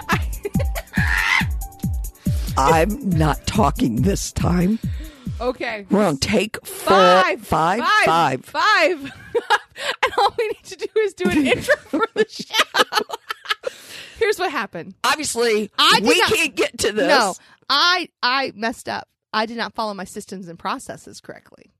I'm not talking this time. Okay. We're on take four, Five. five, Five. five. Five. and all we need to do is do an intro for the show. Here's what happened. Obviously, I we not- can't get to this. No, I I messed up. I did not follow my systems and processes correctly.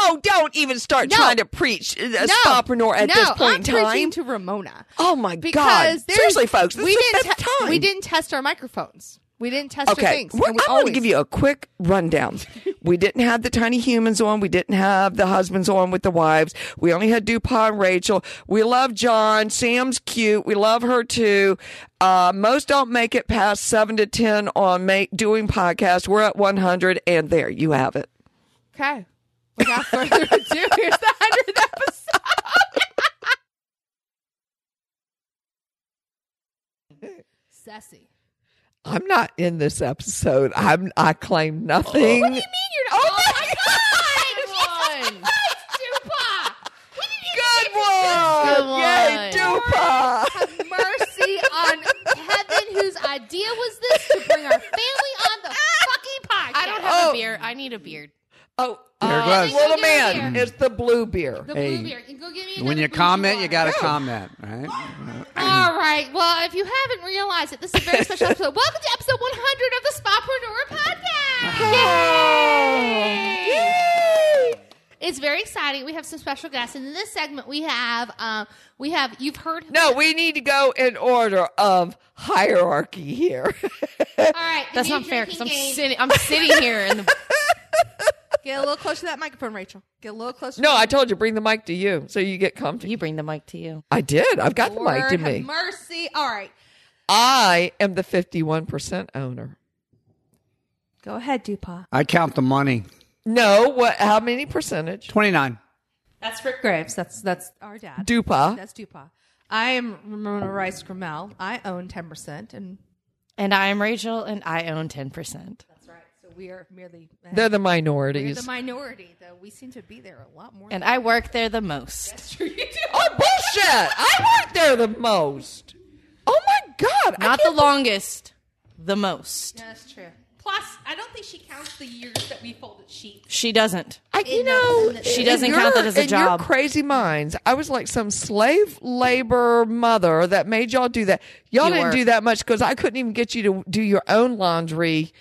Oh, don't even start No. trying to preach a no, spapreneur at no, this point I'm in time. preaching to Ramona oh my because God! Seriously, folks, this we is didn't te- time. we didn't test our microphones. We didn't test our Okay, things. we're- and we I'm going to give you a quick rundown. we didn't have the tiny humans on. We didn't have the husbands on with the wives. We only had Dupont and Rachel. We love John. Sam's cute. We love her too. Uh, most don't make it past seven to ten on make, doing podcasts. We're at 100, and there you have it. Okay. Without further ado, here's the hundredth episode. Sassy. I'm not in this episode. I'm. I claim nothing. What do you mean you're not? Oh, my oh god! one. Good one. Good Yay, one. Dupa. Have mercy on heaven, whose idea was this to bring our family on the fucking podcast? I don't have Oh. a beard. I need a beard. Oh, There it uh, goes. little Go get a man, beer. it's the blue beer. The Hey. blue beard. And go get me When you bougie comment, you got to comment, right? All right. Well, if you haven't realized it, this is a very special episode. Welcome to episode 100 of the Spapreneur podcast. Yay! It's very exciting. We have some special guests, and in this segment, we have um, we have you've heard. No, we need to go in order of hierarchy here. All right, That's not fair because I'm sitting. I'm sitting here in the. Get a little closer to that microphone, Rachel. Get a little closer. No, I told you bring the mic to you so you get comfortable. You bring the mic to you. I did. I've got Lord the mic to me. Mercy. All right. I am the 51% owner. Go ahead, Dupa. I count the money. No, what how many percentage? 29. That's Rick Graves. That's that's our dad. Dupa. That's Dupa. I am Ramona Rice Grimmel. I own 10% and and I am Rachel, and I own 10% we are merely uh, They're the we're minorities. the minority, though. We seem to be there a lot more. And I work there the most. than you do. oh, bullshit. I work there the most. Oh my God. Not the can't longest, the most. That's true. Plus, I don't think she counts the years that we folded sheets. She doesn't. I, you know, She in doesn't count that as a in job. Your crazy minds. I was like some slave labor mother that made y'all do that. Y'all You didn't were. do that much because I couldn't even get you to do your own laundry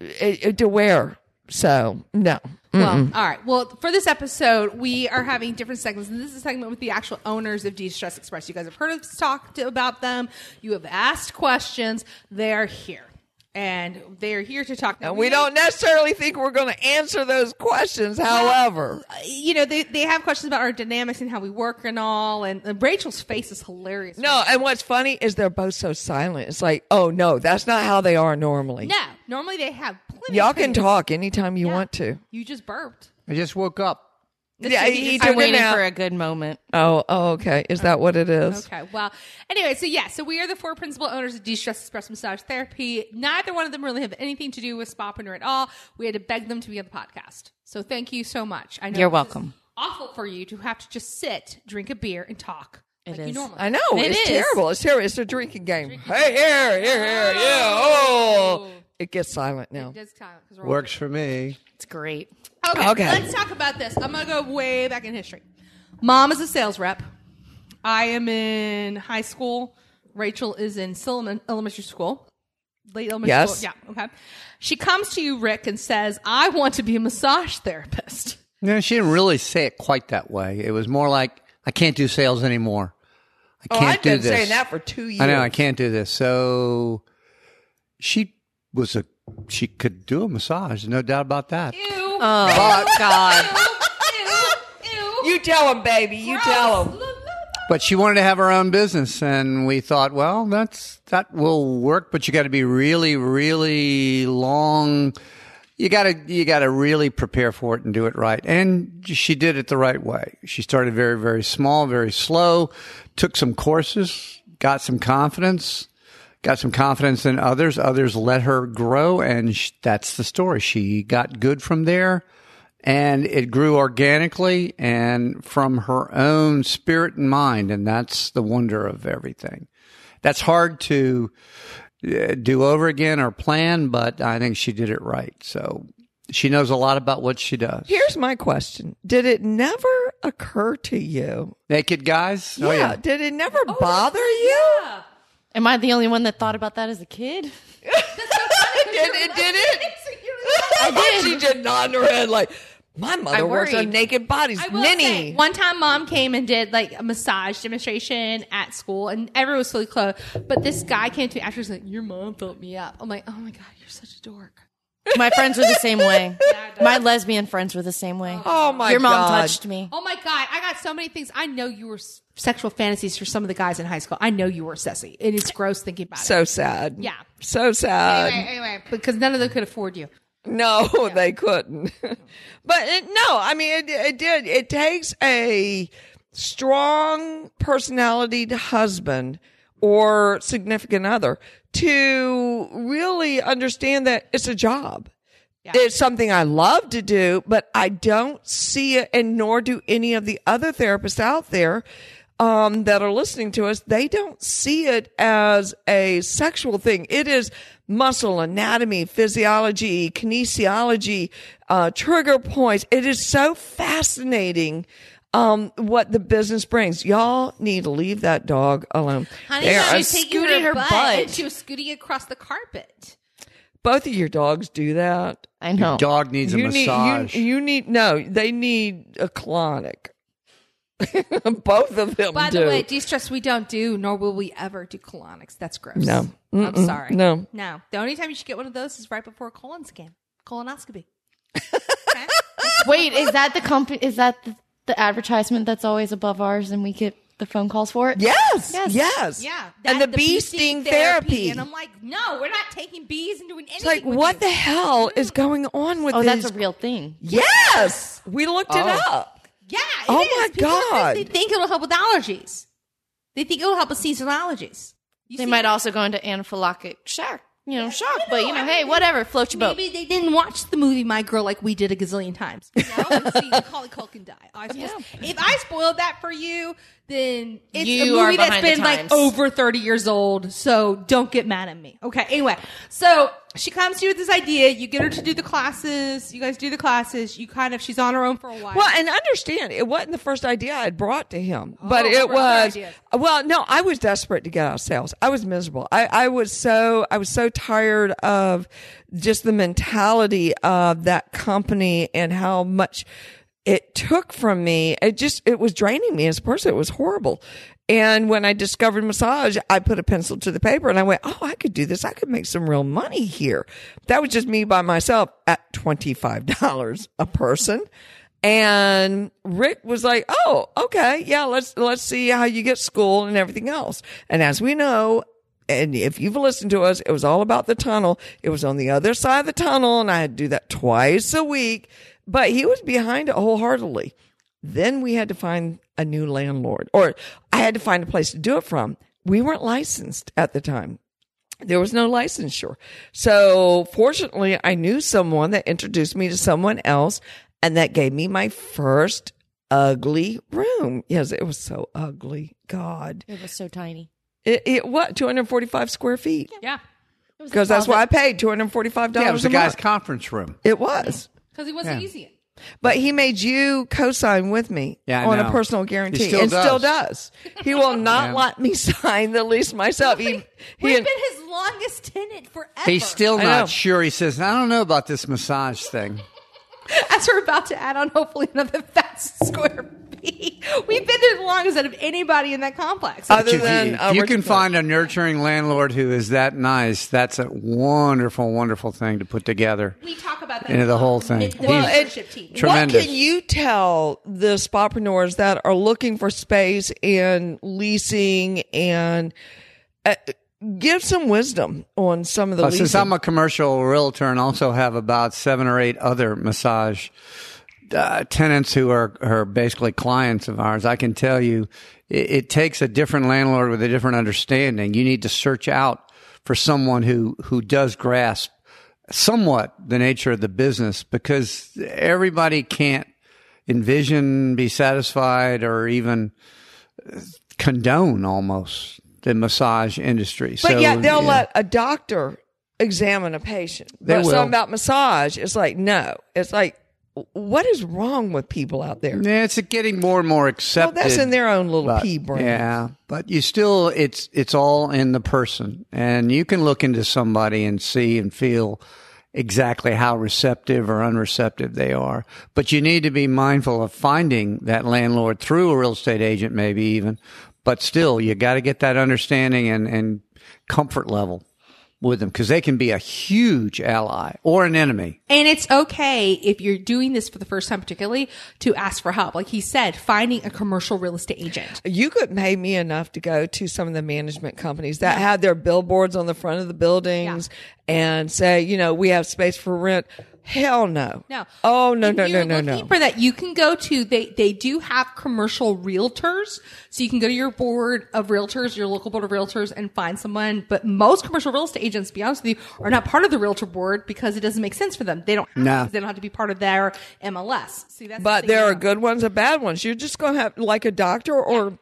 uh, uh, to wear. So no. Well, all right. Well, for this episode, we are having different segments, and this is a segment with the actual owners of De-Stress Express. You guys have heard us talk to, about them. You have asked questions. They're here, and they're here to talk. Now, And we don't necessarily think we're going to answer those questions. However, you know, they, they have questions about our dynamics and how we work and all. And, and Rachel's face is hilarious. no. And what's funny is they're both so silent. It's like, oh no, that's not how they are normally. no. Normally they have plenty. Y'all of can talk anytime you Yeah. want to. You just burped. I just woke up. Yeah, he I'm it waiting out. for a good moment. Oh, oh, okay. Is that what it is? Okay. Well, anyway, so yeah, so we are the four principal owners of De-Stress Express Massage Therapy. Neither one of them really have anything to do with Spapreneur at all. We had to beg them to be on the podcast. So thank you so much. I know You're welcome. Awful for you to have to just sit, drink a beer, and talk It like you is. normally. I know It it's is. terrible. It's terrible. It's a drinking game. Hey, here, here, here, yeah. Oh. oh, it gets silent now. It does kind of- 'cause Works for me. It's great. Okay, Okay. Let's talk about this. I'm gonna go way back in history. Mom is a sales rep. I am in high school. Rachel is in Silliman elementary school. Late elementary Yes. school. Yeah. Okay. She comes to you, Rick, and says, "I want to be a massage therapist." No, she didn't really say it quite that way. It was more like, I can't do sales anymore. I Oh, can't I've do been this. saying that for two years. I know, I can't do this. So she was a, she could do a massage, no doubt about that. Ew. Oh God! Ew. Ew. You tell him, baby. You tell him. but she wanted to have her own business, and we thought, well, that's that will work, but you got to be really, really long. You got to you got to really prepare for it and do it right. And she did it the right way. She started very, very small, very slow, took some courses, got some confidence, got some confidence in others. Others let her grow, and sh- that's the story. She got good from there, and it grew organically and from her own spirit and mind, and that's the wonder of everything. That's hard to uh, do over again or plan, but I think she did it right. So she knows a lot about what she does. Here's my question: Did it never occur to you? Naked guys? Oh, yeah. Did it never bother you? Am I the only one that thought about that as a kid? Did it? Did it? I did. she just nodding her head like, my mother works on naked bodies. I will Ninny. say, one time mom came and did like a massage demonstration at school and everyone was fully clothed. But this guy came to me after, he's like, your mom filled me up. I'm like, oh my God, you're such a dork. My friends were the same way. My lesbian friends were the same way. Oh my god. Your mom God. touched me. Oh my God, I got so many things. I know you were s- sexual fantasies for some of the guys in high school. I know you were sassy. And it's gross thinking about it. So sad. Yeah. So sad. Anyway, anyway, because none of them could afford you. No, they couldn't. but it, no, I mean, it, it did. It takes a strong personality husband or significant other to really understand that it's a job. It's something I love to do, but I don't see it, and nor do any of the other therapists out there um, that are listening to us. They don't see it as a sexual thing. It is muscle anatomy, physiology, kinesiology, uh, trigger points. It is so fascinating. Um, what the business brings. Y'all need to leave that dog alone. Honey, They she are was taking scooting her, her butt, butt. and she was scooting across the carpet. both of your dogs do that. I know. Dog needs a you massage. Need, you, you need no. They need a colonic. Both of them By do. the way, de-stress we don't do, nor will we ever do colonics. That's gross. No. I'm sorry. No. no. The only time you should get one of those is right before a colon scan, colonoscopy. Wait, is that the company? Is that the, the advertisement that's always above ours, and we get the phone calls for it? yes, Yes. yes, Yeah, and that- the bee sting therapy. And I'm like, no, we're not taking bees and doing anything. It's like, with what you. the hell is going on with Oh, these? that's a real thing. yes, we looked it Oh. up. Yeah. it Oh is. my People think God. They think it'll help with allergies. They think it'll help with seasonal allergies. You They see- might also go into anaphylactic shock. You know, shock. But you know, hey, whatever. Float your boat. Maybe they didn't watch the movie My Girl like we did a gazillion times. And see Macaulay Culkin die. I If I spoiled that for you, then it's You a movie that's been like over thirty years old. So don't get mad at me. Okay. Anyway, so she comes to you with this idea. You get her to do the classes. You guys do the classes. You kind of she's on her own for a while. Well, and understand, it wasn't the first idea I had brought to him, oh, but it was. Well, no, I was desperate to get out of sales. I was miserable. I, I was so I was so tired of just the mentality of that company and how much it took from me. It just it was draining me as a person. It was horrible. And when I discovered massage, I put a pencil to the paper and I went, Oh, I could do this. I could make some real money here. That was just me by myself at $25 a person. And Rick was like, "Oh, okay, yeah, let's let's see how you get school and everything else." And as we know, and if you've listened to us, it was all about the tunnel. It was on the other side of the tunnel, and I had to do that twice a week. But he was behind it wholeheartedly. Then we had to find a new landlord, or I had to find a place to do it from. We weren't licensed at the time there was no licensure. So fortunately, I knew someone that introduced me to someone else and that gave me my first ugly room. Yes, it was so ugly. God. It was so tiny. It, it what? 245 square feet. yeah, Because that's why I paid $245 yeah, it was a the guy's month. conference room. It was. Because he wasn't Yeah. easy. But he made you co-sign with me Yeah, I on a know. personal He guarantee, still and still does. does. He will not Yeah. let me sign the lease myself. He, he We've been his longest tenant forever. He's still I know. not sure. He says, I don't know about this massage thing. as we're about to add on, hopefully another thousand square feet. We've been there the longest out of anybody in that complex. Other If you- than if you can find a nurturing landlord who is that nice, that's a wonderful, wonderful thing to put together. we talk about that. Into the whole thing. It- The Well, leadership team. Tremendous. What can you tell the spapreneurs that are looking for space and leasing and uh, give some wisdom on some of the Uh, since I'm a commercial realtor and also have about seven or eight other massage uh, tenants who are, are basically clients of ours, I can tell you it, it takes a different landlord with a different understanding. You need to search out for someone who, who does grasp somewhat the nature of the business because everybody can't envision, be satisfied, or even condone almost the massage industry. but so, yeah, they'll yeah. let a doctor examine a patient. They but will. something about massage, it's like no. It's like what is wrong with people out there? Yeah, it's getting more and more accepted. Well, that's in their own little but- pea brain. Yeah, but you still, it's it's all in the person, and you can look into somebody and see and feel exactly how receptive or unreceptive they are. But you need to be mindful of finding that landlord through a real estate agent, maybe even. But still, you got to get that understanding and and comfort level with them because they can be a huge ally or an enemy. And it's okay if you're doing this for the first time, particularly to ask for help. Like he said, finding a commercial real estate agent. You could pay me enough to go to some of the management companies that have their billboards on the front of the buildings and say, you know, we have space for rent. Hell no. No. Oh no If no no no no. For that, you can go to they they do have commercial realtors, so you can go to your board of realtors, your local board of realtors, and find someone. But most commercial real estate agents, to be honest with you, are not part of the realtor board because it doesn't make sense for them. They don't. Have No. to, they don't have to be part of their MLS. See, that's But thing there are good ones and bad ones. You're just going to have like a doctor or You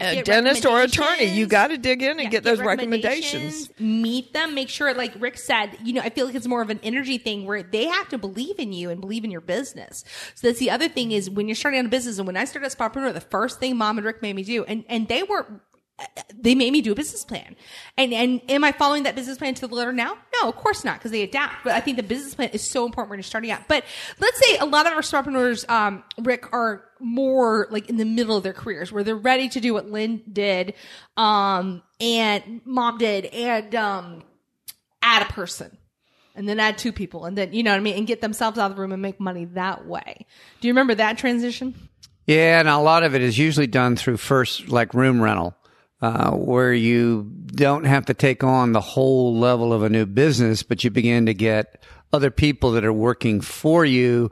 a dentist or attorney. You got to dig in and Yeah, get those recommendations. Meet them. Make sure, like Rick said, you know, I feel like it's more of an energy thing where they have to believe in you and believe in your business. So that's the other thing is when you're starting out a business and when I started as Spapreneur, the first thing mom and Rick made me do, and, and they were, they made me do a business plan. And, and am I following that business plan to the letter now? No, of course not, because they adapt. But I think the business plan is so important when you're starting out. But let's say a lot of our entrepreneurs, um, Rick, are more like in the middle of their careers where they're ready to do what Lynn did, um, and mom did, and, um, add a person. And then add two people, and then you know what I mean, and get themselves out of the room and make money that way. Do you remember that transition? Yeah, and a lot of it is usually done through first, like room rental, uh, where you don't have to take on the whole level of a new business, but you begin to get other people that are working for you,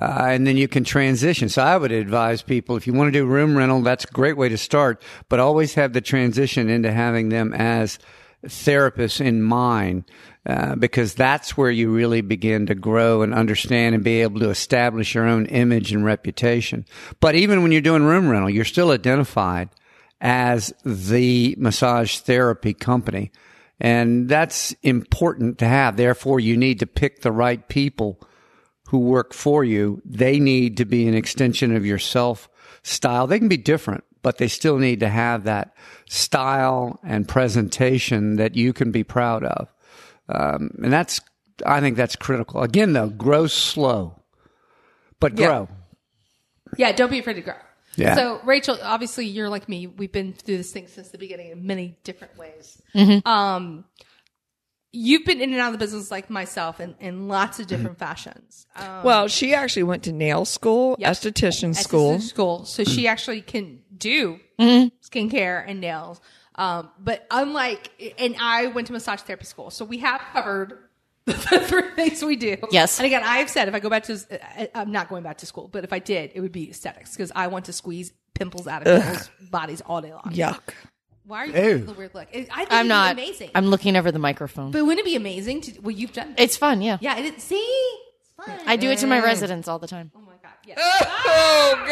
uh, and then you can transition. So I would advise people if you want to do room rental, that's a great way to start, but always have the transition into having them as therapists in mind. Uh, because that's where you really begin to grow and understand and be able to establish your own image and reputation. But even when you're doing room rental, you're still identified as the massage therapy company. And that's important to have. Therefore, you need to pick the right people who work for you. They need to be an extension of yourself style. They can be different, but they still need to have that style and presentation that you can be proud of. Um, and that's, I think that's critical. Again, though, grow slow, but Yeah. grow. Yeah, don't be afraid to grow. Yeah. So, Rachel, obviously, you're like me. We've been through this thing since the beginning in many different ways. Mm-hmm. Um, you've been in and out of the business like myself in, in lots of different fashions. Um, Well, she actually went to nail school, Yep. esthetician school. this school, so she actually can do Mm-hmm. skincare and nails. Um, but unlike, and I went to massage therapy school, so we have covered the three things we do. Yes. And again, I've said if I go back to, I- I'm not going back to school, but if I did, it would be aesthetics because I want to squeeze pimples out of people's bodies all day long. Yuck. Why are you Ew. the weird look? I think I'm it'd not. be amazing. I'm looking over the microphone. but wouldn't it be amazing to? Well, you've done. It's fun, yeah. yeah, it, see, it's fun. I do it to my residents all the time. oh my god, yes. Oh ah,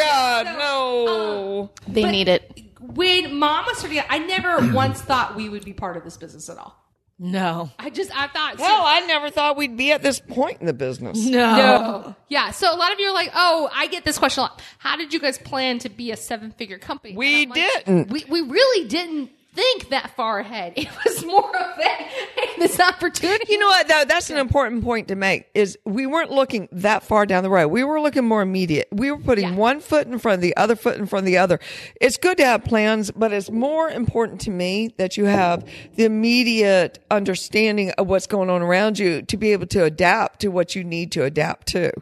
God, no. They But- need it. when mom was starting out, I never once thought we would be part of this business at all. No. I just, I thought, Hell, I never thought we'd be at this point in the business. no. no. Yeah. So a lot of you are like, oh, I get this question a lot. How did you guys plan to be a seven figure company? We And I'm like, didn't. We, we really didn't think that far ahead. It was more of a this opportunity. You know what though? That's an important point to make is we weren't looking that far down the road. We were looking more immediate. We were putting Yeah. one foot in front of the other foot in front of the other. It's good to have plans, but it's more important to me that you have the immediate understanding of what's going on around you to be able to adapt to what you need to adapt to.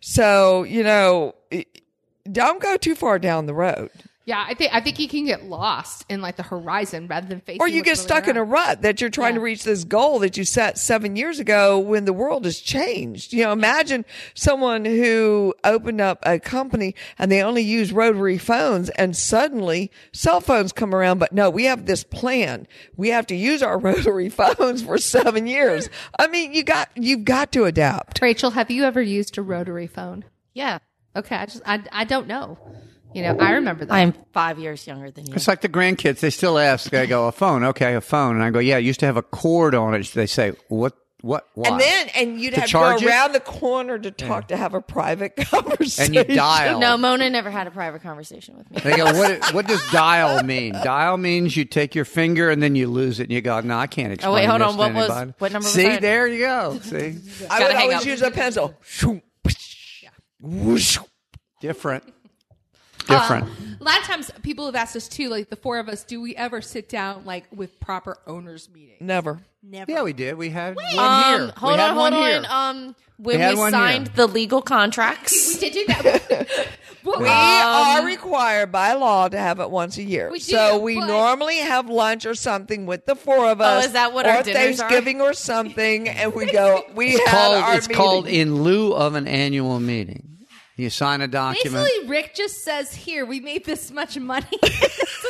So, you know, don't go too far down the road. Yeah, I think I think you can get lost in like the horizon rather than facing. Or you get really stuck in a rut that you're trying to reach this goal that you set seven years ago when the world has changed. You know, imagine someone who opened up a company and they only use rotary phones and suddenly cell phones come around. But no, we have this plan. We have to use our rotary phones for seven years. I mean, you got, you've got to adapt. Rachel, have you ever used a rotary phone? Yeah. Okay, I just I, I don't know. You know, I remember that. I'm five years younger than you. It's like the grandkids. They still ask. They go, a phone. Okay, a phone. And I go, yeah, it used to have a cord on it. They say, what, what, why? And then, and you'd To have to charge go it? around the corner to talk to have a private conversation. and you dial. No, Mona never had a private conversation with me. They go, what, what does dial mean? Dial means you take your finger and then you lose it and you go, no, I can't explain Oh, wait, hold this on. to What was- what number was See, that? there you go. See? I would always up. use a pencil. Whoosh. Different. Uh, Different. A lot of times, people have asked us too, like the four of us, do we ever sit down like with proper owners meetings? Never. Never. yeah, we did. We had one Um, here. hold we on, hold on. Um, when had we, signed here. the legal contracts, We did do that. Well, We we- are required by law to have it once a year. We do, so we but- normally have lunch or something with the four of us. Oh, is that what or our dinners are? Thanksgiving or something, and we go. We It's have called, our it's called in lieu of an annual meeting. You sign a document. Basically, Rick just says, "Here, we made this much money."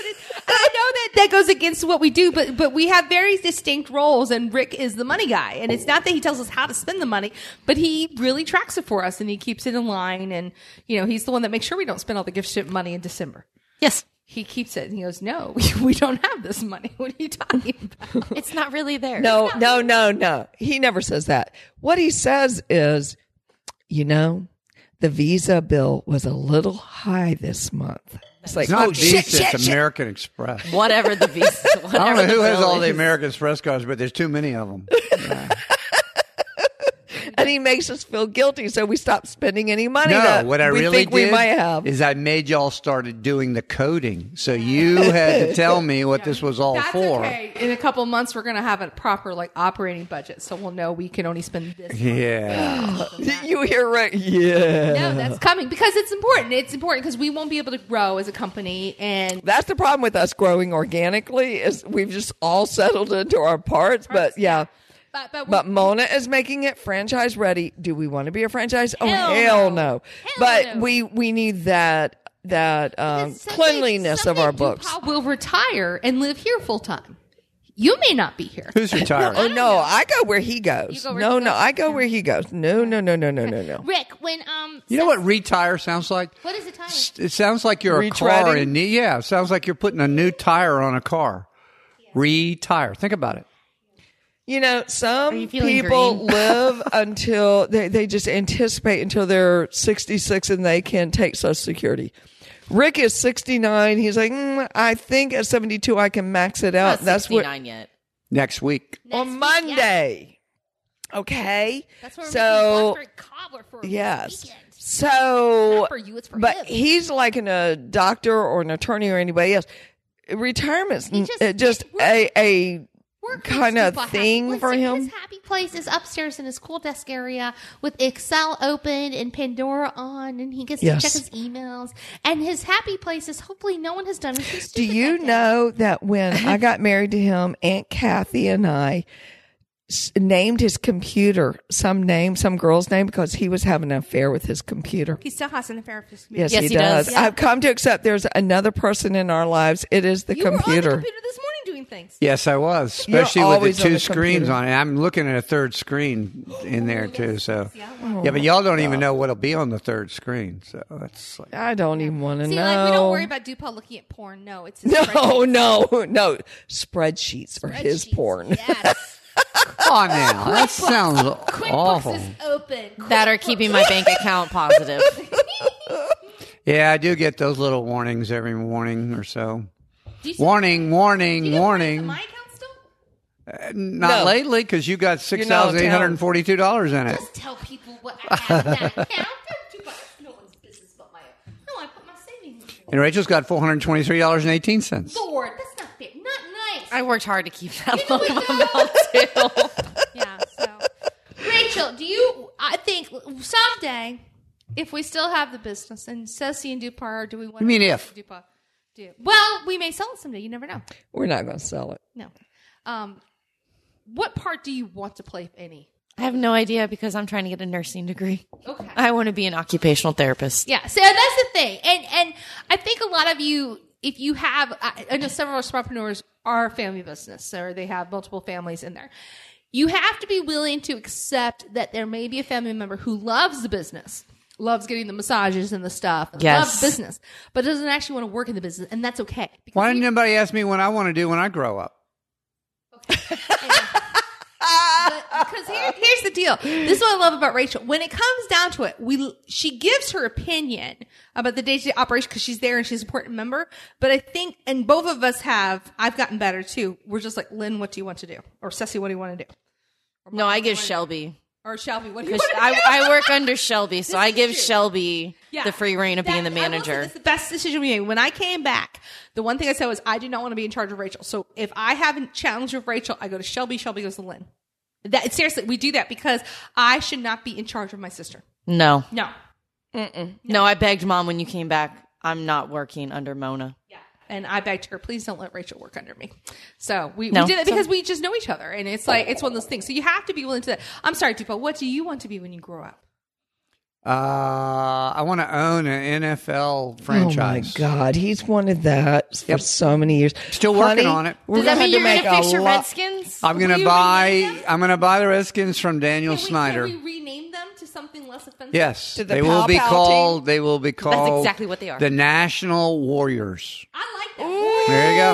It- I know that that goes against what we do, but but we have very distinct roles, and Rick is the money guy. And it's not that he tells us how to spend the money, but he really tracks it for us, and he keeps it in line. And you know, he's the one that makes sure we don't spend all the gift ship money in December. yes, He keeps it, and he goes, "No, we don't have this money. What are you talking about?" it's not really there. No, no, no, no. He never says that. What he says is, you know, the visa bill was a little high this month. It's like, It's not oh Visa, shit, shit, it's shit. American Express. whatever the visa. I don't know who has bill all the. American Express cards, but there's too many of them. And he makes us feel guilty, so we stop spending any money. No, that what I we really think did we might have. is I made y'all started doing the coding, so you had to tell me what this was all That's for. okay. In a couple months, we're going to have a proper like operating budget, so we'll know we can only spend this. Yeah, you hear right? Yeah. No, that's coming because it's important. It's important because we won't be able to grow as a company, and That's the problem with us growing organically is we've just all settled into our parts. But yeah. But but, But Mona is making it franchise ready. Do we want to be a franchise? Oh Hell hell, no. no. Hell but no. we we need that that um, someday- cleanliness of our books. DuPont will retire and live here full time. You may not be here. who's retiring? Oh no, I go where he goes. You go where no, he no, goes? I go where he goes. No, no, no, no, no, no, no. Rick, when um, You know what retire sounds like? what is it time? It sounds like you're a car Retreading? in need. Yeah, it sounds like you're putting a new tire on a car. Retire. Think about it. You know, some you people live until they, they just anticipate until they're 66 and they can take Social Security. Rick is 69. He's like, mm, I think at 72 I can max it out. Not That's what 69 yet. Next week. on Monday. Okay. That's where so we're making cobbler for yes. weekend. So Not for you, it's for but him. he's like an, a doctor or an attorney or anybody else. Retirement's just, just- just a a Work kind of thing Listen, for him. His happy place is upstairs in his cool desk area with Excel open and Pandora on, and he gets Yes. to check his emails. And his happy place is hopefully no one has done anything Do you that know that when I got married to him, Aunt Kathy and I named his computer some name, some girl's name, because he was having an affair with his computer. He still has an affair with his Yes, Yes, he, he does. does. I've come to accept there's another person in our lives. It is the You were on the computer. computer this morning doing things. Yes, I was, especially with always the on two the screens computer. on it. I'm looking at a third screen in there oh, too. So, yeah, but y'all don't even know what'll be on the third screen. So that's like, I don't even want to know. like we don't worry about DuPont looking at porn. No, it's his no, no, no. Spreadsheets are his porn. Yes. come on now, that sounds awful. Is open. That are keeping my bank account positive. Yeah, I do get those little warnings every morning or so. Do you still- Warning, do warning, you warning. My account still? Uh, not No. lately because you got six You're not thousand eight hundred and forty-two dollars in it. Just tell people what I have in that account. Don't do no one's business but my own. No, I put my savings. in. And Rachel's got four hundred twenty-three dollars and eighteen cents. Lord, that's not fair. Not nice. I worked hard to keep that You know low what, amount too. yeah. So, Rachel, do you? I think someday, if we still have the business, and Ceci and Dupar, do we want? You mean to if? Dupar do? Well, we may sell it someday. You never know. We're not going to sell it. No. Um, what part do you want to play, if any? I have no idea because I'm trying to get a nursing degree. Okay. I want to be an occupational therapist. Yeah, so that's the thing, and and I think a lot of you, if you have, I I know some of our entrepreneurs are family business, or they have multiple families in there. You have to be willing to accept that there may be a family member who loves the business, loves getting the massages and the stuff, Yes. loves business, but doesn't actually want to work in the business, and that's okay. Why didn't anybody ask me what I want to do when I grow up? because here, here's the deal. This is what I love about Rachel. When it comes down to it, we she gives her opinion about the day to day operation because she's there and she's an important member. But I think, and both of us have, I've gotten better too. We're just like, Lynn, what do you want to do? Or Ceci, what do you want to do? No, I give Shelby. Or Shelby, what do you want to do? I, I work under Shelby, so I give true. Shelby Yeah. the free reign of being the That- will say manager. That's the best decision we made. When I came back, the one thing I said was I do not want to be in charge of Rachel. So if I have a challenge with Rachel, I go to Shelby. Shelby goes to Lynn. That seriously, we do that because I should not be in charge of my sister. No, No. no, I begged mom when you came back. I'm not working under Mona. Yeah. And I begged her, please don't let Rachel work under me. So we, No. we did it because we just know each other. And it's like, it's one of those things. So you have to be willing to, that. I'm sorry, Dupo, what do you want to be when you grow up? Uh, I want to own an NFL franchise. Oh my. God, he's wanted that for Yep. so many years. Still working Honey, on it. We're Does that gonna mean you're to going to make fix a your lot- Redskins? I'm gonna Will buy. I'm gonna buy the Redskins from Daniel Can we, Snyder. Can we rename them to something less offensive? Yes, To the they will be Pow called. team? They will be called. exactly what they are. The National Warriors. I like that. Ooh, There you go.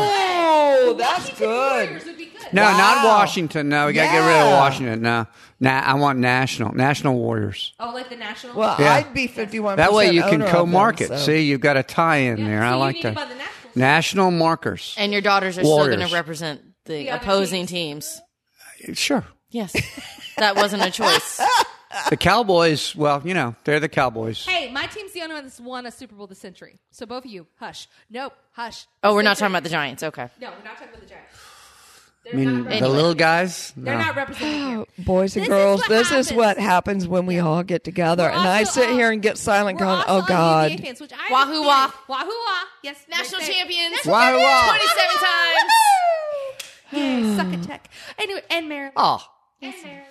Oh, that's good. Warriors would be good. No, Wow. not Washington. No, we got to get rid of Washington. No, nah, I want national. National Warriors. Oh, like the national? Well, Yeah. I'd be fifty-one. That way you can co-market. them, so- See, you've got a tie-in Yeah, there. so I like to that. buy the nationals. National markers. And your daughters are still going to represent the, The opposing teams. Uh, sure. Yes. that wasn't a choice. The Cowboys. Well, you know, they're the Cowboys. Hey, my team's the only one that's won a Super Bowl this century. So both of you, hush. Nope, hush. Oh, we're not talking about the Giants. Okay. No, we're not talking about the Giants. I mean, the little guys. They're no. not represented here. Boys and This is girls, what this is happens. what happens when we all get together. We're and I also sit all- here and get silent, We're going, also "Oh all God." NBA fans, which I Wahoo understand. wah. Wahoo wah. Yes. National right there. champions. National Wahoo champions. wah. 27 times. Yay, suck a tech. Anyway, and Maryland. Oh, And Maryland.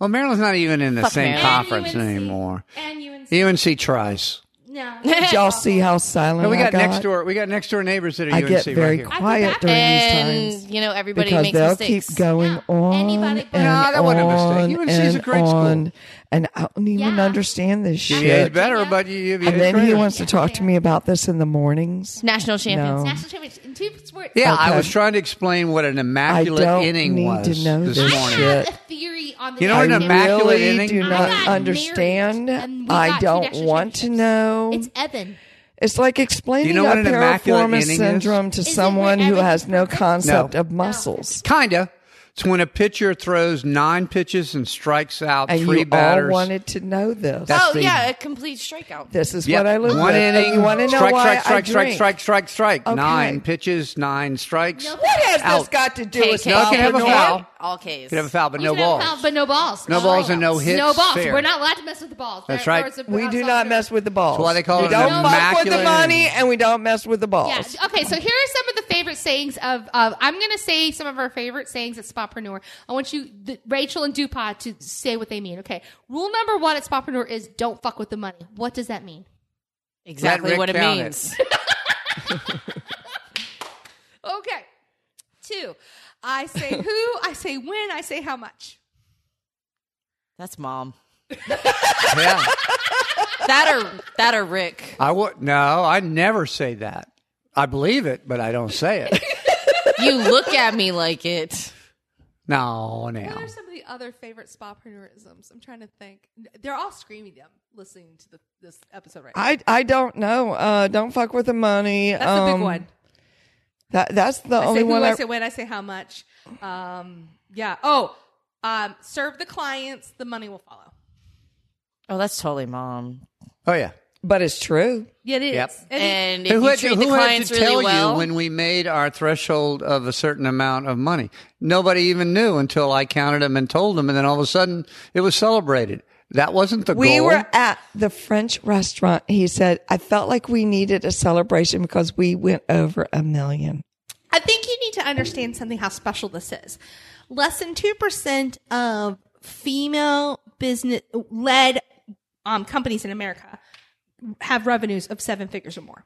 well, Maryland's not even in the Fuck same Maryland. conference And UNC. anymore. And UNC. UNC tries. No. Did y'all see how silent No, we I got, got next door. We got next door neighbors that are I UNC get very right quiet back- during And, these times you know, everybody because makes they'll mistakes. keep going Yeah. on Anybody and but- No, that wasn't a mistake. on UNC is a and great school. On, and I don't even Yeah. understand this shit. is shit. better, Yeah. but UVA And then he wants to talk to me about this in the mornings. National champions. No. National champions in two sports. Yeah, I was trying to explain what an I immaculate don't inning need was to know this this I morning. shit. have a theory on the You know what an immaculate really inning? Do not got understand. married, and we I don't want to know. It's Evan. It's like explaining you know what a an immaculate piriformis inning is? syndrome to Is someone who has no concept No. of muscles. Kinda. It's when a pitcher throws nine pitches and strikes out And three you batters. all wanted to know this. That's Oh, the- yeah, a complete strikeout. this is Yep. what I live One with. And inning. you want to know strike, why strike, I strike, strike, drink. strike, strike, strike. Okay. Nine pitches, nine strikes. No. What has this got to do K, with K, No, can have a foul. All Ks. Can have a foul, but We no can have balls. foul, but no balls. No balls and no hits. No balls. Fair. We're not allowed to mess with the balls. That's There- right. We do not mess with the balls. That's why they call it. we don't an fuck with the money, and we don't mess with the balls. Okay. So here are some of the favorite sayings of. of I'm going to say some of our favorite sayings at Spapreneur. I want you, the, Rachel and Dupont, to say what they mean. Okay. Rule number one at Spapreneur is don't fuck with the money. What does that mean? Exactly what it count it. means. Okay. Two. I say who. I say when. I say how much. That's mom. Yeah. That or that or Rick. I would no, I never say that. I believe it, but I don't say it. You look at me like it. no, What now. are some of the other favorite Spapreneurisms? I'm trying to think. They're all screaming them listening to the, this episode right now. I I don't know. Uh, don't fuck with the money. That's um, the big one. That that's the I only say who, one. I I, say when, I say how much. Um, yeah. Oh, um, serve the clients, the money will follow. Oh, that's totally mom. Oh yeah. But it's true. Yeah, it is. Yep. And- And if who you had, treat to, the who had clients to really tell well, you when we made our threshold of a certain amount of money? Nobody even knew until I counted them and told them, and then all of a sudden it was celebrated. That wasn't the We goal. were at the French restaurant. He said, I felt like we needed a celebration because we went over a million. I think you need to understand something how special this is. Less than 2% of female business led um, companies in America have revenues of seven figures or more.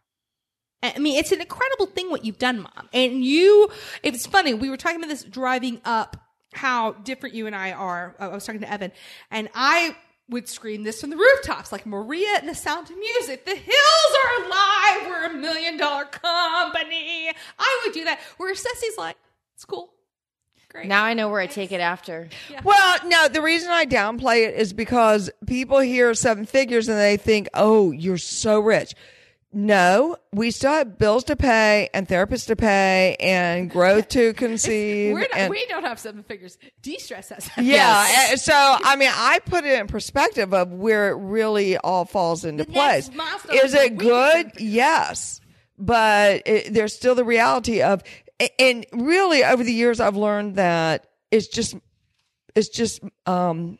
I mean, it's an incredible thing what you've done, mom. And you, it's funny. We were talking about this driving up, how different you and I are. I was talking to Evan, and I would scream this from the rooftops, like Maria and the Sound of Music. The hills are alive. We're a million dollar company. I would do that. Where Ceci's like, it's cool. Great. now I know where I take it after. Well, no, the reason I downplay it is because people hear seven figures and they think, oh, you're so rich. No, we still have bills to pay and therapists to pay and growth to conceive. We're not, and- we don't have seven figures. De-stress us. yeah. Yes. and So, I mean, I put it in perspective of where it really all falls into The place. Is is it we good? Yes. But it, there's still the reality of, and really over the years, I've learned that it's just, it's just, um,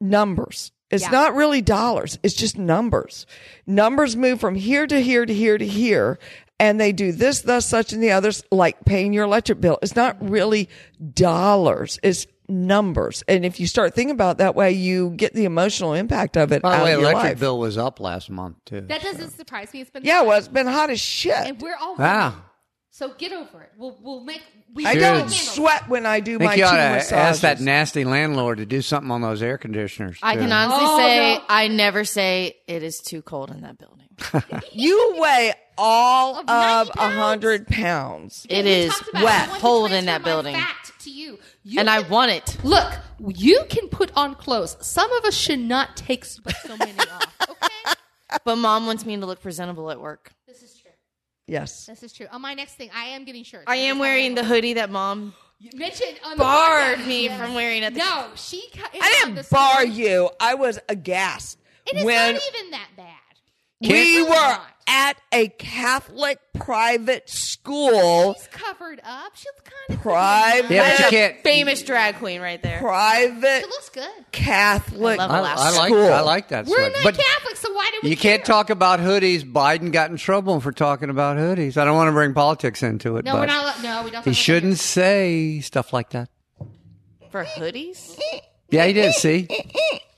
numbers. It's Yeah. not really dollars. It's just numbers. Numbers move from here to here to here to here. And they do this, thus, such, and the others, like paying your electric bill. It's not really dollars. It's numbers. And if you start thinking about it that way, you get the emotional impact of it By the out way, electric life. bill was up last month too. That doesn't surprise me. It's been Yeah, well, it's been hot as shit. and we're all Wow. Women. So get over it. We'll we'll make. We I don't sweat when I do I think my you two ought to massages. ask that nasty landlord to do something on those air conditioners. I too. can honestly Oh, say no. I never say it is too cold in that building. you weigh all Of of 90 a hundred pounds. It We is talked about it. I wet, cold in that building, Fact to you, You and I can- want it. Look, you can put on clothes. Some of us should not take s- but so many off. Okay, But mom wants me to look presentable at work. This is true. Yes. This is true. On my next thing, I am getting shirts. I am wearing the hoodie that mom You mentioned on the barred podcast. me Yes. from wearing at the No, she. ca- I on didn't bar same- you. I was aghast It is when not even that bad. we Really were not. At a Catholic private school. She's covered up. She's kind of Private. Yeah, but you can't. famous drag queen right there. Private It looks good. Catholic I love I, I like. school. I like that. We're sweat. not but Catholic, so why do we? you can't talk about hoodies. Biden got in trouble for talking about hoodies. I don't want to bring politics into it. No, but we're not. No, we don't. He about shouldn't say stuff like that. For hoodies? Yeah, he did. See,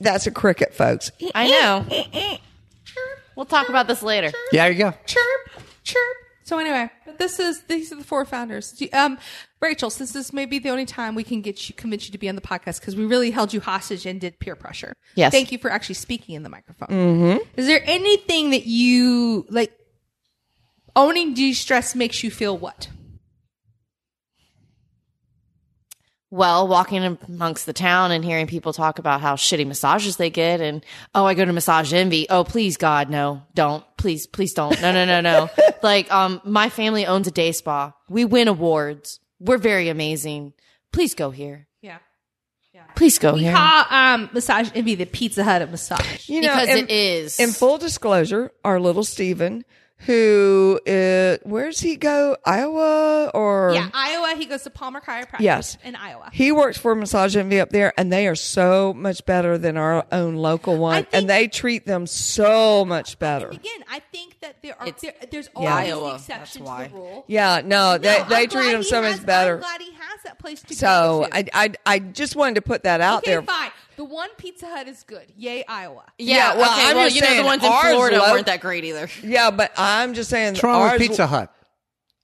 That's a cricket, folks. I know. that. Chirp, We'll talk about this later. yeah, there you go. chirp, chirp. So anyway, but this is these are the four founders. Um, Rachel, since this may be the only time we can get you convince you to be on the podcast because we really held you hostage and did peer pressure. Yes. Thank you for actually speaking in the microphone. Mm-hmm. Is there anything that you like? Owning de-stress makes you feel what? Well, walking amongst the town and hearing people talk about how shitty massages they get and, oh, I go to massage envy. Oh, please, God, no, don't. Please, please don't. No, no, no, no. like, um, my family owns a day spa. We win awards. We're very amazing. Please go here. Yeah. Yeah. Please go We here. call um, massage envy the Pizza Hut of massage. You know, because in, it is. in full disclosure, our little Steven, who is, where's he go? Iowa or? Yeah, Iowa. He goes to Palmer Chiropractic. Yes. in Iowa. He works for Massage Envy up there, and they are so much better than our own local one, think- and they treat them so much better. Again, I think that there are there, there's Yeah. always Iowa, the exception to the rule. Yeah, no, they No, they I'm treat them so has- much better. I'm glad he has that place to So go to. I, I I just wanted to put that out okay, there. fine. The one Pizza Hut is good. Yay, Iowa. yeah, Yeah, well, okay. I'm well, just you know, saying the ones in ours Florida lo- weren't that great either. Yeah, but I'm just saying What's wrong ours with Pizza Hut?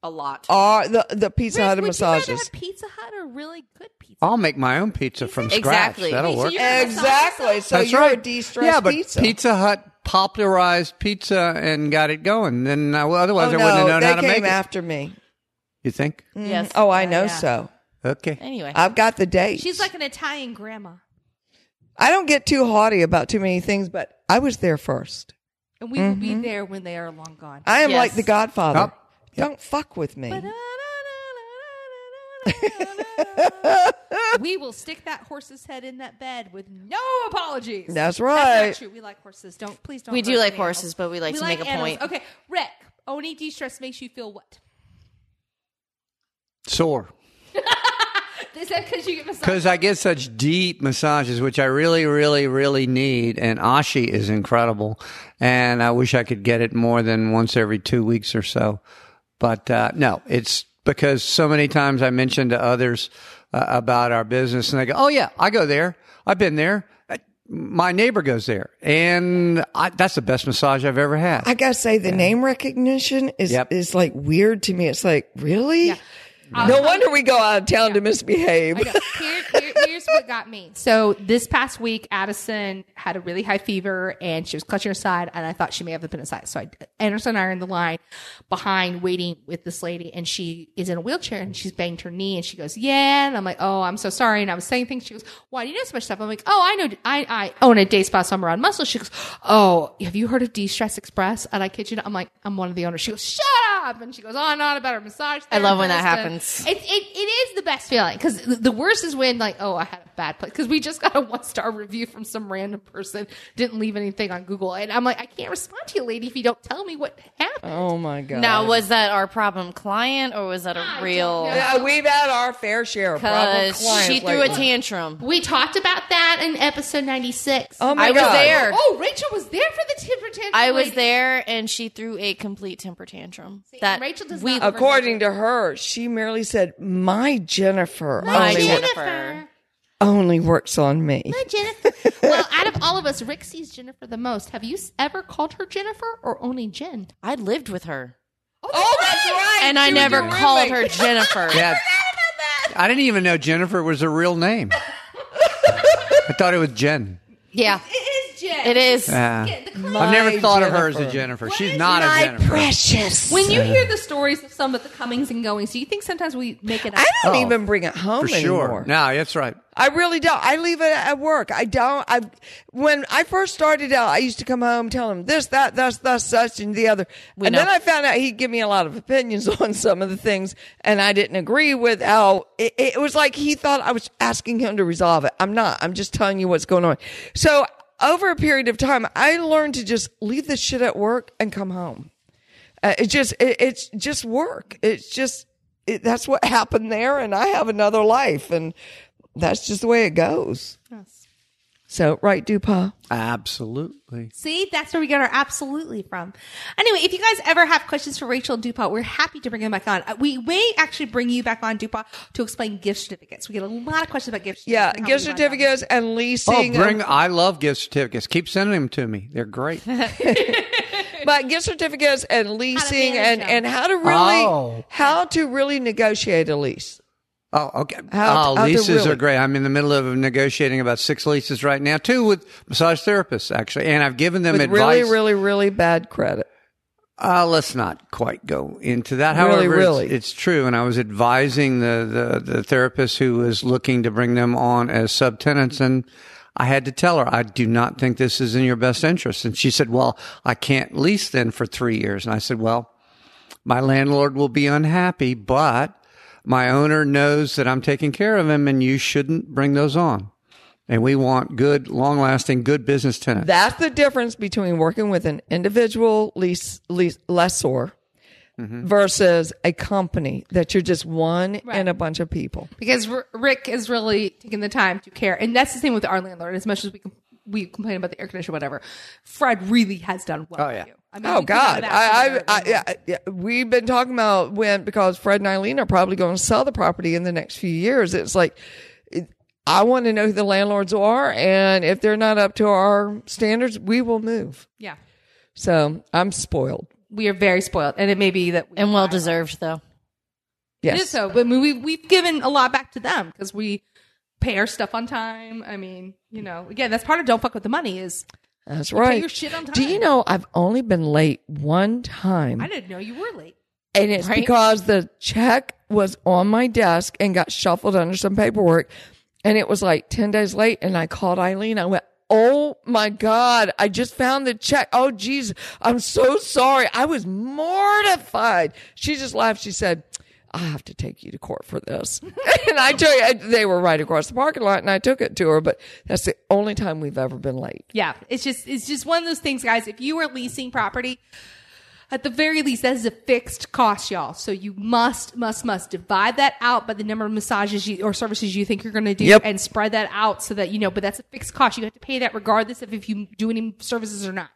A lot. are the the Pizza Rick, Hut of would you rather massages. have Pizza Hut or really good pizza? I'll make my own pizza from scratch. Exactly. That'll Okay, so work. you're- Exactly. So That's you're right. a de-stress yeah, but pizza. Pizza Hut popularized pizza and got it going. Then uh, well, otherwise oh I wouldn't have no, known they how to came make it. after me. You think? Yes. Oh, I know yeah. so. Okay. Anyway. I've got the date. She's like an Italian grandma, I don't get too haughty about too many things, but I was there first. and we will be mm-hmm. there when they are long gone. I am Yes. like the Godfather. Oh, Don't fuck with me. we will stick that horse's head in that bed with no apologies. That's That's right. not true. We like horses. Don't please don't. We hurt do like any horses, but we like to make a animals. point. Okay, Rick. Oni de-stress makes you feel what? Sore. Is that because you get massaged? Because I get such deep massages, which I really, really, really need. And Ashi is incredible. And I wish I could get it more than once every two weeks or so. But uh, no, it's because so many times I mention to others uh, about our business and they go, oh, yeah, I go there. I've been there. Uh, My neighbor goes there. And I, that's the best massage I've ever had. I gotta say, the name recognition is Yep. is like weird to me. It's like really. Uh, no um, wonder we go out of town to misbehave. Here, here, here's what got me. So this past week, Addison had a really high fever and she was clutching her side, and I thought she may have appendicitis. So I, Anderson and I are in the line behind waiting with this lady, and she is in a wheelchair and she's banged her knee, and she goes, "Yeah," and I'm like, "Oh, I'm so sorry." And I was saying things. She goes, "Why do you know so much stuff?" I'm like, "Oh, I know. I I own a day spa somewhere on Muscle." She goes, "Oh, have you heard of De Stress Express?" And I kid you not, I'm like, "I'm one of the owners." She goes, "Shut up!" And she goes oh, on and on about her massage. I love when that happens. it, it, it is the best feeling because the worst is when like oh I had a bad place because we just got a one star review from some random person didn't leave anything on Google and I'm like I can't respond to you lady if you don't tell me what happened. Oh my god! Now, was that our problem client or was that a I real? Yeah, we've had our fair share of problem Because clients. she threw a tantrum. We talked about that in episode 96. Oh my I was there. Oh, Rachel was there for the temper tantrum. I was lady. there, and she threw a complete temper tantrum. See, that Rachel does we, not- According to her, she merely said, "My Jennifer My only, Jennifer. Jennifer. only works on me." Hi, Jennifer. well, out of all of us, Rick sees Jennifer the most. Have you ever called her Jennifer or only Jen? I lived with her, Oh, oh that's right. and I She was never called her roommate. Jennifer. Yeah. I didn't even know Jennifer was a real name. I thought it was Jen. Yeah, It is Jen. it is. Yeah. The I've never thought of her as a Jennifer. Jennifer. What She's is not a Jennifer. precious. When you hear the stories of some of the comings and goings, do you think sometimes we make it up? I don't Oh, even bring it home For anymore. sure. No, that's right. I really don't. I leave it at work. I don't. I when I first started out, I used to come home tell him this, that, that's, that's, such, and the other. and know. then I found out he'd give me a lot of opinions on some of the things, and I didn't agree with how it, it was like he thought I was asking him to resolve it. I'm not. I'm just telling you what's going on. So over a period of time, I learned to just leave the shit at work and come home. Uh, it just it, it's just work. It's just it, that's what happened there, and I have another life, and that's just the way it goes. So right, Dupa? Absolutely. See, that's where we get our absolutely from. Anyway, if you guys ever have questions for Rachel Dupa, we're happy to bring them back on. Uh, We may actually bring you back on Dupa to explain gift certificates. We get a lot of questions about gift certificates. Yeah, and gift we run them. certificates and leasing. Oh, leasing. bring! I love gift certificates. Keep sending them to me. They're great. but gift certificates and leasing and, them. and how to really Oh. how to really negotiate a lease. Oh, okay. Oh, how leases really- are great. I'm in the middle of negotiating about six leases right now, two with massage therapists actually, and I've given them With advice. really, really, really bad credit. Uh, let's not quite go into that. Really, However, really. It's, it's true. And I was advising the, the, the therapist who was looking to bring them on as subtenants. And I had to tell her, I do not think this is in your best interest. And she said, well, I can't lease then for three years. And I said, well, my landlord will be unhappy, but my owner knows that I'm taking care of him and you shouldn't bring those on. And we want good, long lasting, good business tenants. That's the difference between working with an individual lease, lease lessor Mm-hmm. versus a company that you're just one and a bunch of people. because R- Rick is really taking the time to care, and that's the same with our landlord. As much as we com- we complain about the air conditioner, whatever, Fred really has done well. Oh, for yeah. You. I oh, mean, Oh we could not God! I, I, I, yeah, yeah, we've been talking about when because Fred and Eileen are probably going to sell the property in the next few years. It's like it, I want to know who the landlords are, and if they're not up to our standards, we will move. yeah, So I'm spoiled. we are very spoiled, and it may be that we and well deserved though. Yes. It is so. But I mean, we we've given a lot back to them because we pay our stuff on time. I mean, you know, again, that's part of don't fuck with the money is That's right. your shit on Do you know I've only been late one time, I didn't know you were late. and it's Right? because the check was on my desk and got shuffled under some paperwork, and it was like ten days late. And I called Eileen. I went. Oh my God. I just found the check. Oh geez. I'm so sorry. I was mortified. She just laughed. She said, I have to take you to court for this. and I tell you, they were right across the parking lot and I took it to her, but that's the only time we've ever been late. Yeah, it's just it's just one of those things, guys. If you are leasing property, at the very least, that is a fixed cost, y'all. So you must, must, must divide that out by the number of massages you, or services you think you're going to do, Yep. and spread that out so that you know. But that's a fixed cost. You have to pay that regardless of if you do any services or not.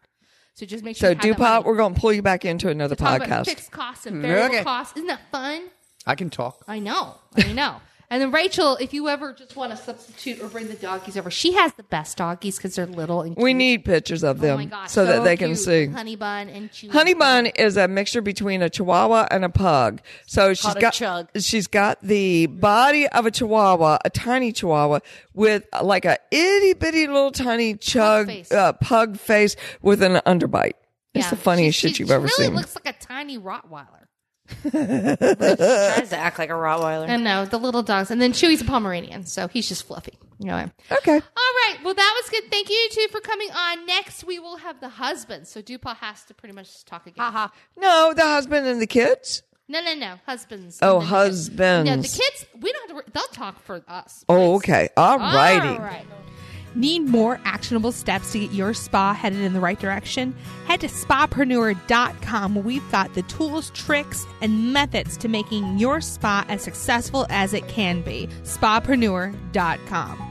So just make sure. So you have that DuPont, money. we're going to pull you back into another Talk about podcast. fixed costs and variable Okay. costs. Isn't that fun? I can talk. I know. I know. And then Rachel, if you ever just want to substitute or bring the doggies over, she has the best doggies because they're little and cute. We need pictures of Oh them my gosh, so, that they can cute. see. Honey bun and chewy. Honey bun is a mixture between a chihuahua and a pug. So she's Called a got chug. she's got the body of a chihuahua, a tiny chihuahua with uh, like a itty bitty little tiny chug face. uh, pug face with an underbite. It's Yeah. the funniest She- shit she- you've ever she really seen. looks like a tiny Rottweiler. Tries to act like a Rottweiler. I know the little dogs, and then Chewy's a Pomeranian, so he's just fluffy. Anyway. okay. All right. Well, that was good. Thank you two for coming on. Next, we will have the husband. So Dupa has to pretty much talk again. Haha. No, the husband and the kids. No, no, no. Husbands. Oh, And the kids. husbands. No, the kids. We don't have to. Worry. They'll talk for us. Oh, okay. All righty. All right. Need more actionable steps to get your spa headed in the right direction? Head to spapreneur.com where we've got the tools, tricks, and methods to making your spa as successful as it can be. Spapreneur.com.